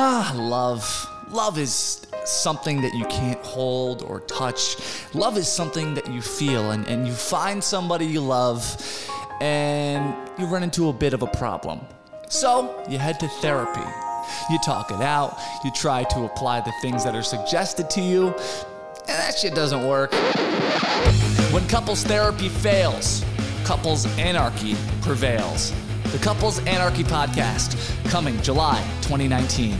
Ah, love. Love is something that you can't hold or touch. Love is something that you feel, and, and you find somebody you love, and you run into a bit of a problem. So, you head to therapy. You talk it out, you try to apply the things that are suggested to you, and that shit doesn't work. When couples therapy fails, couples anarchy prevails. The Couples Anarchy Podcast, coming July 2019.